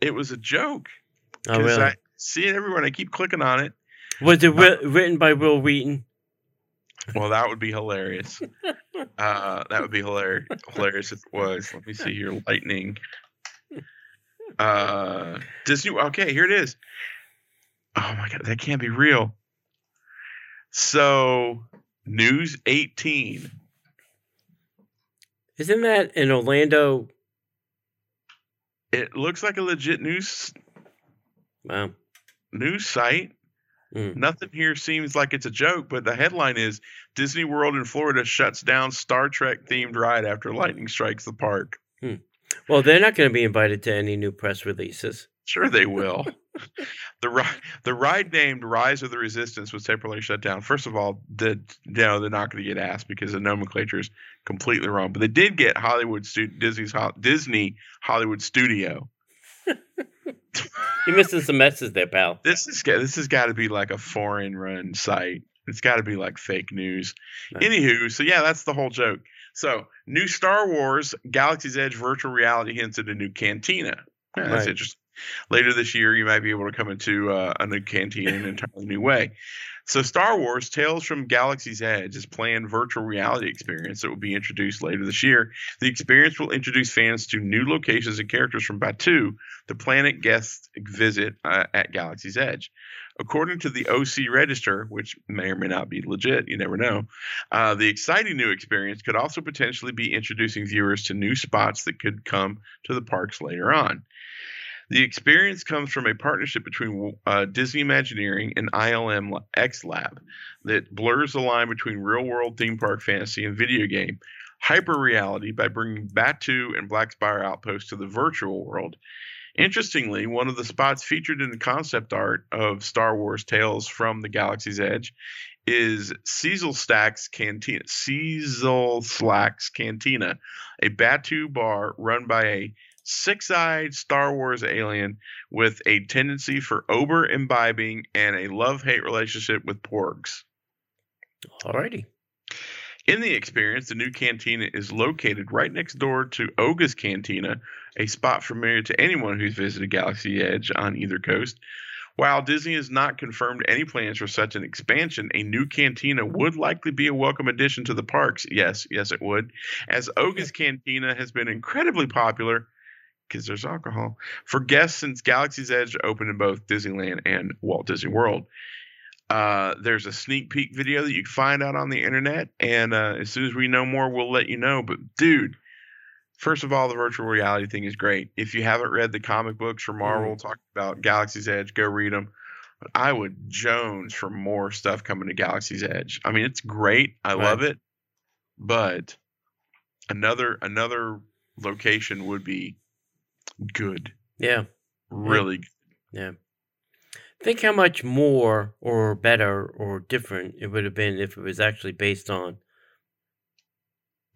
it was a joke. <laughs> oh really? I see it everywhere, and I keep clicking on it. Was it wi- written by Wil Wheaton? Well, that would be hilarious. uh, that would be hilarious. Hilarious if it was. Let me see here. Lightning. Uh, Disney. Okay, here it is. Oh my god, that can't be real. So, News 18. Isn't that in Orlando? It looks like a legit news Wow. news site. Mm. Nothing here seems like it's a joke, but the headline is Disney World in Florida shuts down Star Trek themed ride after lightning strikes the park. Well, they're not going to be invited to any new press releases. Sure, they <laughs> will. the ride, the ride named Rise of the Resistance was temporarily shut down. First of all, the no, they're not going to get asked because the nomenclature is completely wrong. But they did get Hollywood stu- Disney's Disney Hollywood Studio. <laughs> You're missing some S's there, pal. This is this has got to be like a foreign run site. It's got to be like fake news. Right. Anywho, so yeah, that's the whole joke. So, new Star Wars Galaxy's Edge virtual reality hints at a new cantina. Yeah, that's Right. interesting. Later this year, you might be able to come into uh, a new cantina in an <laughs> entirely new way. So, Star Wars Tales from Galaxy's Edge is planned virtual reality experience that will be introduced later this year. The experience will introduce fans to new locations and characters from Batuu, the planet guests visit uh, at Galaxy's Edge. According to the OC Register, which may or may not be legit, you never know, uh, the exciting new experience could also potentially be introducing viewers to new spots that could come to the parks later on. The experience comes from a partnership between uh, Disney Imagineering and ILM X Lab that blurs the line between real world theme park fantasy and video game hyper reality by bringing Batuu and Black Spire Outpost to the virtual world. Interestingly, one of the spots featured in the concept art of Star Wars Tales from the Galaxy's Edge is Seezelslak's Cantina. Seezelslak's Cantina, a Batuu bar run by a six-eyed Star Wars alien with a tendency for over imbibing and a love-hate relationship with porgs. Alrighty. In the experience, the new cantina is located right next door to Oga's Cantina, a spot familiar to anyone who's visited Galaxy Edge on either coast. While Disney has not confirmed any plans for such an expansion, a new cantina would likely be a welcome addition to the parks. Yes, yes, it would. As Oga's Cantina has been incredibly popular because there's alcohol for guests since Galaxy's Edge opened in both Disneyland and Walt Disney World. Uh, there's a sneak peek video that you can find out on the internet, and uh, as soon as we know more, we'll let you know. But dude, first of all, the virtual reality thing is great. If you haven't read the comic books for Marvel, talking about Galaxy's Edge, go read them. But I would Jones for more stuff coming to Galaxy's Edge. I mean, it's great. I Right. love it, but another another location would be good, Yeah. really. good. Yeah. Think how much more or better or different it would have been if it was actually based on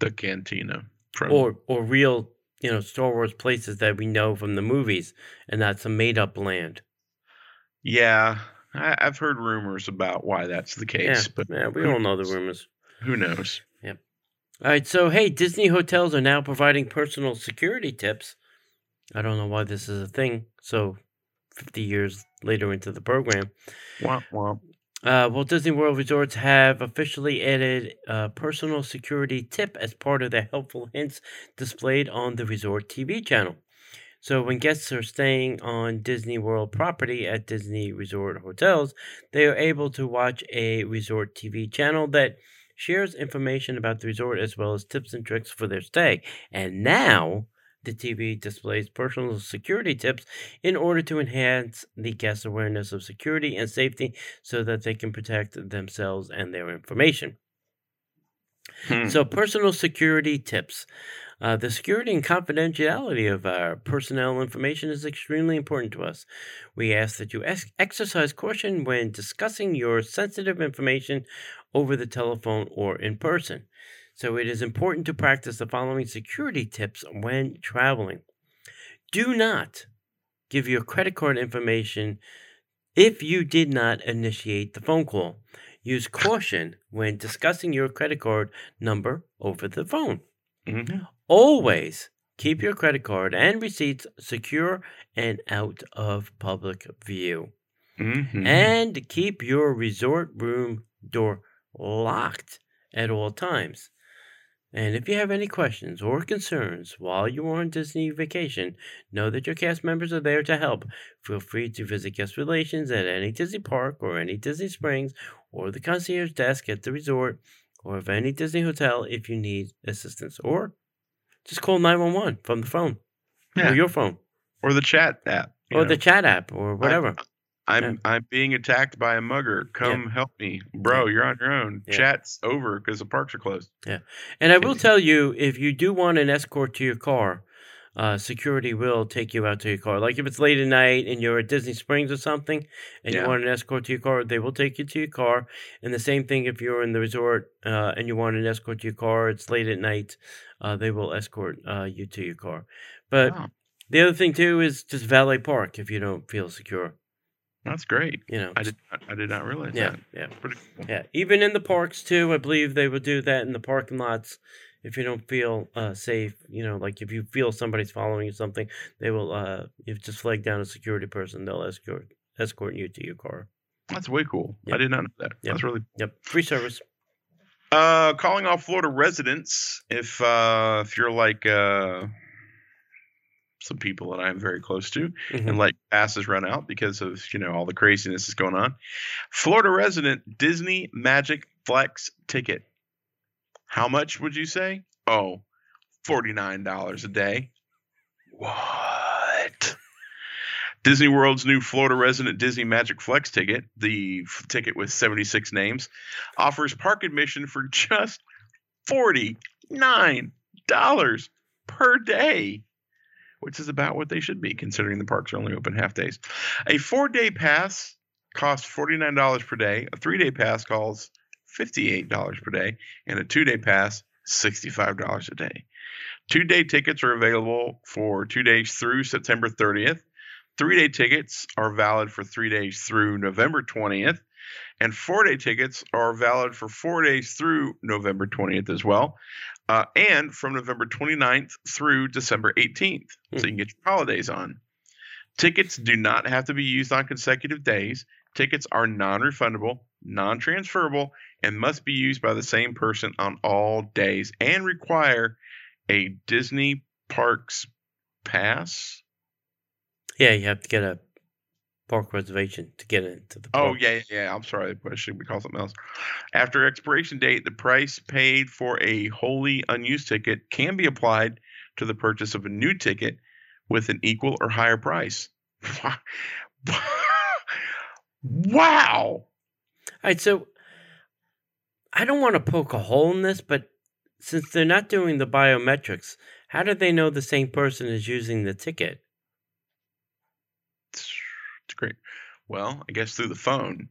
The Cantina from or or real, you know, Star Wars places that we know from the movies and not some made up land. yeah. I, I've heard rumors about why that's the Yeah, case, but yeah, we all know the rumors. who knows? Yep. All right, so hey, Disney hotels are now providing personal security tips. I don't know why this is a thing. So, 50 years later into the program, Womp womp. Uh, Walt Disney World Resorts have officially added a personal security tip as part of their helpful hints displayed on the resort TV channel. So, when guests are staying on Disney World property at Disney Resort hotels, they are able to watch a resort TV channel that shares information about the resort as well as tips and tricks for their stay. And now, the TV displays personal security tips in order to enhance the guests' awareness of security and safety so that they can protect themselves and their information. Hmm. So, personal security tips. Uh, the security and confidentiality of our personnel information is extremely important to us. We ask that you ex- exercise caution when discussing your sensitive information over the telephone or in person. So, it is important to practice the following security tips when traveling. Do not give your credit card information if you did not initiate the phone call. Use caution when discussing your credit card number over the phone. Mhm. Always keep your credit card and receipts secure and out of public view. Mhm. And keep your resort room door locked at all times. And if you have any questions or concerns while you are on Disney vacation, know that your cast members are there to help. Feel free to visit guest relations at any Disney park or any Disney Springs or the concierge desk at the resort or of any Disney hotel if you need assistance. Or just call 911 from the phone Yeah. or your phone or the chat app. or know. the chat app or whatever. I'm Yeah. I'm being attacked by a mugger. Come help me, bro. You're on your own. Yeah. Chat's over because the parks are closed. Yeah, and I will tell you, if you do want an escort to your car, uh, security will take you out to your car. Like if it's late at night and you're at Disney Springs or something, and Yeah. you want an escort to your car, they will take you to your car. And the same thing if you're in the resort uh, and you want an escort to your car, it's late at night, uh, they will escort uh, you to your car. But Wow, the other thing too is just valet park if you don't feel secure. That's great. You know, I did not, I did not realize yeah, that. yeah. Pretty cool. Yeah, even in the parks too, I believe they would do that in the parking lots. If you don't feel uh, safe, you know, like if you feel somebody's following you something, they will. Uh, you just flag down a security person. They'll escort escort you to your car. That's way cool. I did not know that. Yep. That's really Yep, free service. Uh, calling all Florida residents. If uh, if you're like uh, some people that I'm very close to, Mhm. and let passes run out because of you know all the craziness that's going on. Florida resident Disney Magic Flex ticket. How much would you say? Oh, $49 a day. What? Disney World's new Florida resident Disney Magic Flex ticket, the f- ticket with 76 names, offers park admission for just $49 per day, which is about what they should be considering the parks are only open half days. A four day pass costs $49 per day, a three day pass costs $58 per day, and a two day pass, $65 a day. Two day tickets are available for two days through September 30th. Three day tickets are valid for three days through November 20th. And four day tickets are valid for four days through November 20th as well. Uh, and from November 29th through December 18th. So you can get your holidays on. Tickets do not have to be used on consecutive days. Tickets are non refundable, non transferable, and must be used by the same person on all days and require a Disney Parks pass. Yeah, you have to get a park reservation to get into the Oh, park. yeah, yeah, yeah. I'm sorry. I should we call something else. After expiration date, the price paid for a wholly unused ticket can be applied to the purchase of a new ticket with an equal or higher price. <laughs> wow. All right, so I don't want to poke a hole in this, but since they're not doing the biometrics, how do they know the same person is using the ticket? It's great. Well, I guess through the phone.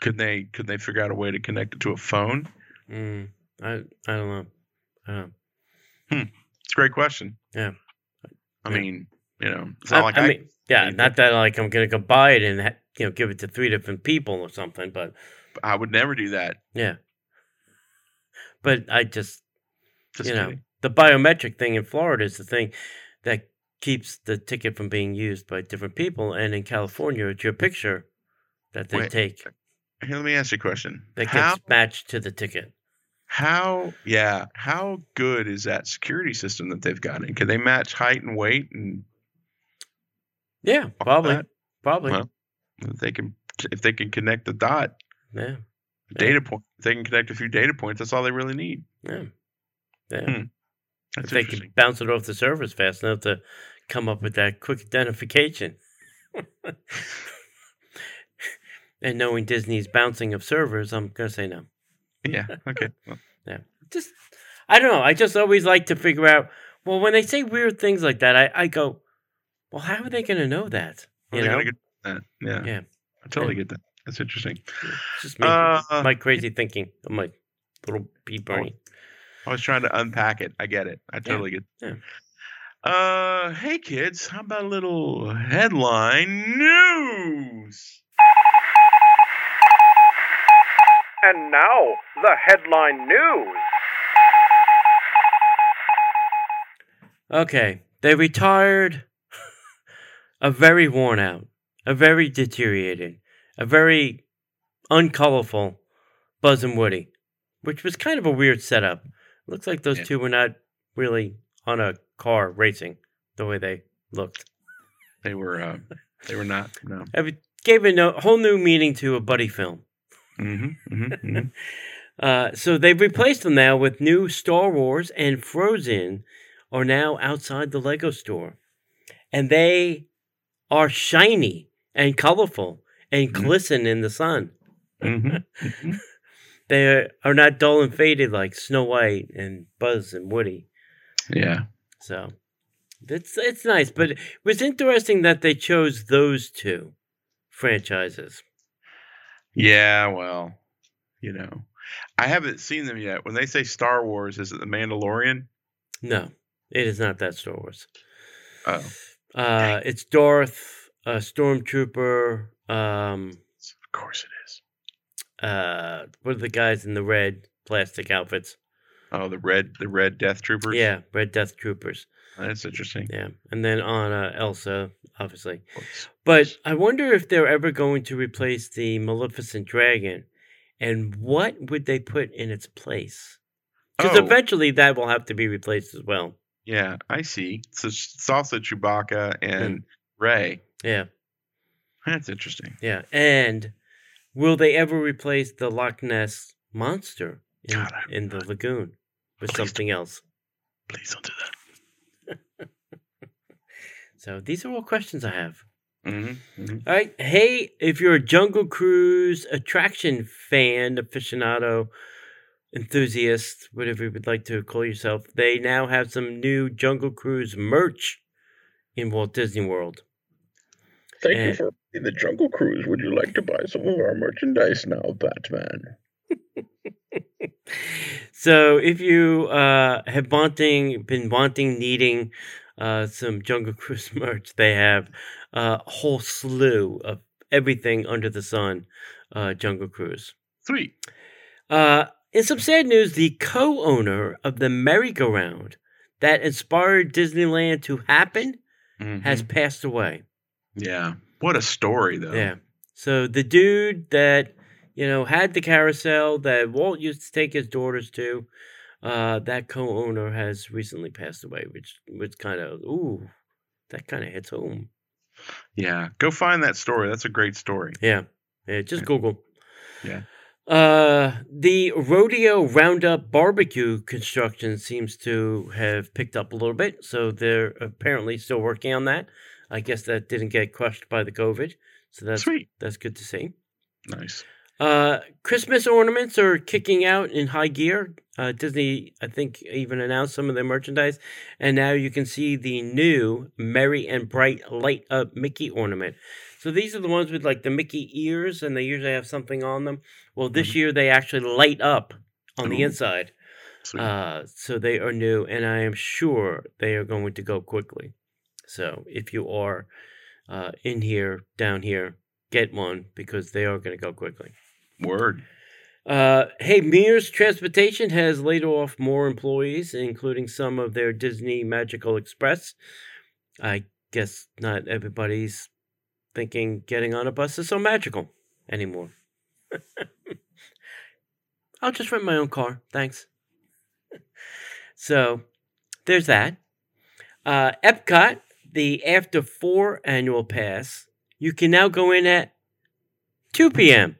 Could they could they figure out a way to connect it to a phone? Mm, I I don't know. I don't know. It's a great question. Yeah. I Yeah. mean, you know, it's not I, like I I, mean, yeah, anything. not that like I'm gonna go buy it and ha- you know give it to three different people or something, but I would never do that. yeah. But I just Just you know the biometric thing in Florida is the thing that keeps the ticket from being used by different people, and in California, it's your picture that they Wait, take Here, let me ask you a question. that how gets matched to the ticket. how yeah, how good is that security system that they've got in? Can they match height and weight and Yeah, probably, that? probably. Well, if they can if they can connect the dot yeah, data point if they can connect a few data points, that's all they really need. yeah, yeah. Hmm, That's if they can bounce it off the servers fast enough to come up with that quick identification. <laughs> and knowing Disney's bouncing of servers, I'm gonna say no. Yeah. Okay. <laughs> Well, Just I don't know. I just always like to figure out. Well, when they say weird things like that, I, I go, well, how are they gonna know that? You know, get that? Yeah. Yeah. I totally get that. That's interesting. Just me, Uh, my crazy thinking of my little pea Oh, brain. I was trying to unpack it. I get it. I totally get yeah. Uh, hey kids, how about a little headline news? And now, the headline news. Okay, they retired a very worn out, a very deteriorated, a very uncolorful Buzz and Woody, which was kind of a weird setup. Looks like those Yeah. two were not really on a car racing the way they looked. They were, uh, they were not. No. <laughs> It gave a whole new meaning to a buddy film. Mm-hmm. mm-hmm, <laughs> Uh, so they've replaced them now with new Star Wars and Frozen are now outside the Lego store. And they are shiny and colorful and Mhm. glisten in the sun. <laughs> mm-hmm. They are not dull and faded like Snow White and Buzz and Woody. Yeah. So it's it's nice, but it was interesting that they chose those two franchises. Yeah. Well, you know, I haven't seen them yet. When they say Star Wars, is it the Mandalorian? No, it is not that Star Wars. Oh, Uh, it's Darth, a stormtrooper. Um, of course it is. uh, what are the guys in the red plastic outfits? Oh, the red, the red Death Troopers. Yeah, red Death Troopers. that's interesting. Yeah, and then Anna, uh, Elsa, obviously. But I wonder if they're ever going to replace the Maleficent dragon, and what would they put in its place? Because Oh. eventually that will have to be replaced as well. Yeah, I see. So it's also Chewbacca and mm. Rey. Yeah, That's interesting. yeah. And will they ever replace the Loch Ness monster in, God, in the lagoon with Please don't. something else? Please don't do that. <laughs> So these are all questions I have. Mm-hmm. All right. Hey, if you're a Jungle Cruise attraction fan, aficionado, enthusiast, whatever you would like to call yourself, they now have some new Jungle Cruise merch in Walt Disney World. Thank Eh. you for the Jungle Cruise. Would you like to buy some of our merchandise now, Batman? <laughs> So if you uh, have wanting, been wanting, needing uh, some Jungle Cruise <laughs> merch, they have uh, a whole slew of everything under the sun. Uh, Jungle Cruise. Three. Uh, in some sad news, the co-owner of the merry-go-round that inspired Disneyland to happen has Mhm. passed away. yeah. What a story, though. Yeah. So the dude that you know had the carousel that Walt used to take his daughters to, uh, that co-owner has recently passed away, which which kind of ooh, that kind of hits home. Yeah. Go find that story. That's a great story. Yeah. Yeah. Just Google. Yeah. Uh, the rodeo roundup barbecue construction seems to have picked up a little bit, so they're apparently still working on that. I guess that didn't get crushed by the COVID, so that's Sweet. that's good to see. Nice. Uh, Christmas ornaments are kicking out in high gear. Uh, Disney, I think, even announced some of their merchandise, and now you can see the new Merry and Bright light up Mickey ornament. So these are the ones with like the Mickey ears, and they usually have something on them. Well, this year they actually light up on the inside. Uh, so they are new, and I am sure they are going to go quickly. So if you are uh, in here, down here, get one because they are going to go quickly. Word. Uh, hey, Mears Transportation has laid off more employees, including some of their Disney Magical Express. I guess not everybody's thinking getting on a bus is so magical anymore. <laughs> I'll just rent my own car. Thanks. <laughs> so there's that. Uh, Epcot, the After Four annual pass, you can now go in at 2 p.m.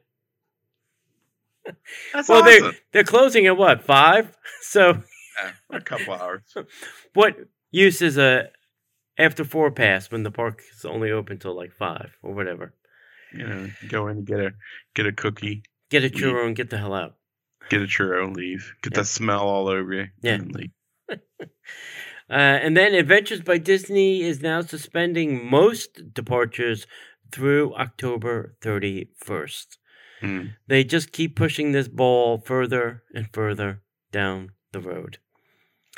<laughs> That's Well, awesome. they they're closing at what five? <laughs> So Yeah, a couple hours. <laughs> what use is a after four pass when the park is only open till like five or whatever? You know, go in and get a get a cookie, Get a Leave. churro and get the hell out. get a churro, leave. Get Yeah. that smell all over you. Yeah. and leave. Uh, and then Adventures by Disney is now suspending most departures through October 31st. Mm. They just keep pushing this ball further and further down the road.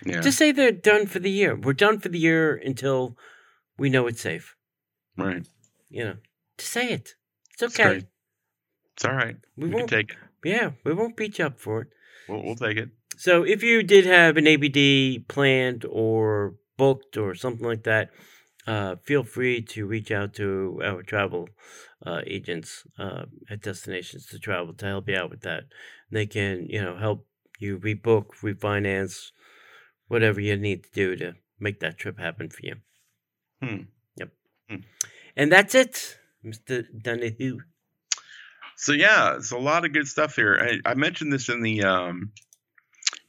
Yeah. Just say they're done for the year. We're done for the year until we know it's safe. right. You know, just say it. It's It's okay. great. It's all right. We We, can won't. take it. Yeah, we won't beat you up for it. We'll, we'll take it. So if you did have an ABD planned or booked or something like that, uh, feel free to reach out to our travel uh, agents uh, at Destinations to Travel to help you out with that. They can, you know, help you rebook, refinance, whatever you need to do to make that trip happen for you. Hmm. Yep. Hmm. And that's it, Mr. Donahue. So yeah, it's a lot of good stuff here. I, I mentioned this in the um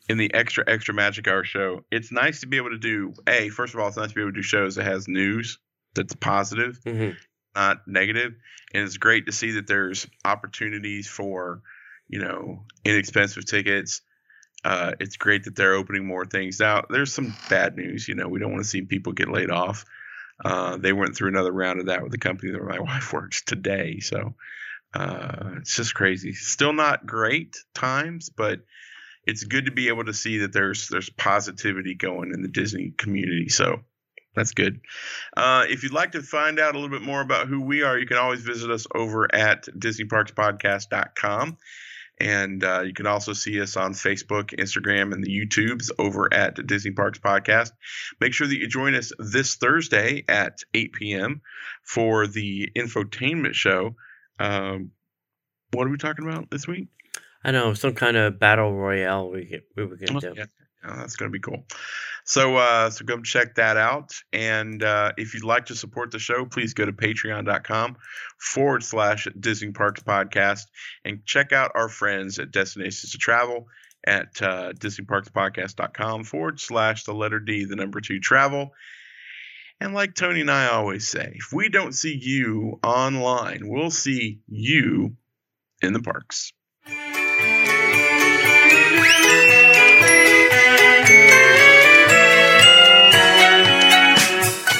in the extra extra magic hour show. It's nice to be able to do a first of all, it's nice to be able to do shows that has news that's positive, hmm not negative, and it's great to see that there's opportunities for you know inexpensive tickets. Uh, it's great that they're opening more things out. There's some bad news, you know. We don't want to see people get laid off. Uh, they went through another round of that with the company that my <laughs> wife works today, so uh, it's just crazy. Still not great times, but it's good to be able to see that there's there's positivity going in the Disney community. So that's good. Uh, if you'd like to find out a little bit more about who we are, you can always visit us over at DisneyParksPodcast.com. And uh, you can also see us on Facebook, Instagram, and the YouTubes over at Disney Parks Podcast. Make sure that you join us this Thursday at 8 p.m. for the infotainment show. Um, what are we talking about this week? I know some kind of battle royale we get, we were gonna do. Yeah, That's going to be cool. So, uh, so go check that out. And uh, if you'd like to support the show, please go to patreon.com forward slash Disney Parks Podcast and check out our friends at Destinations to Travel at uh, DisneyParksPodcast.com forward slash the letter D, the number two travel. And like Tony and I always say, if we don't see you online, we'll see you in the parks.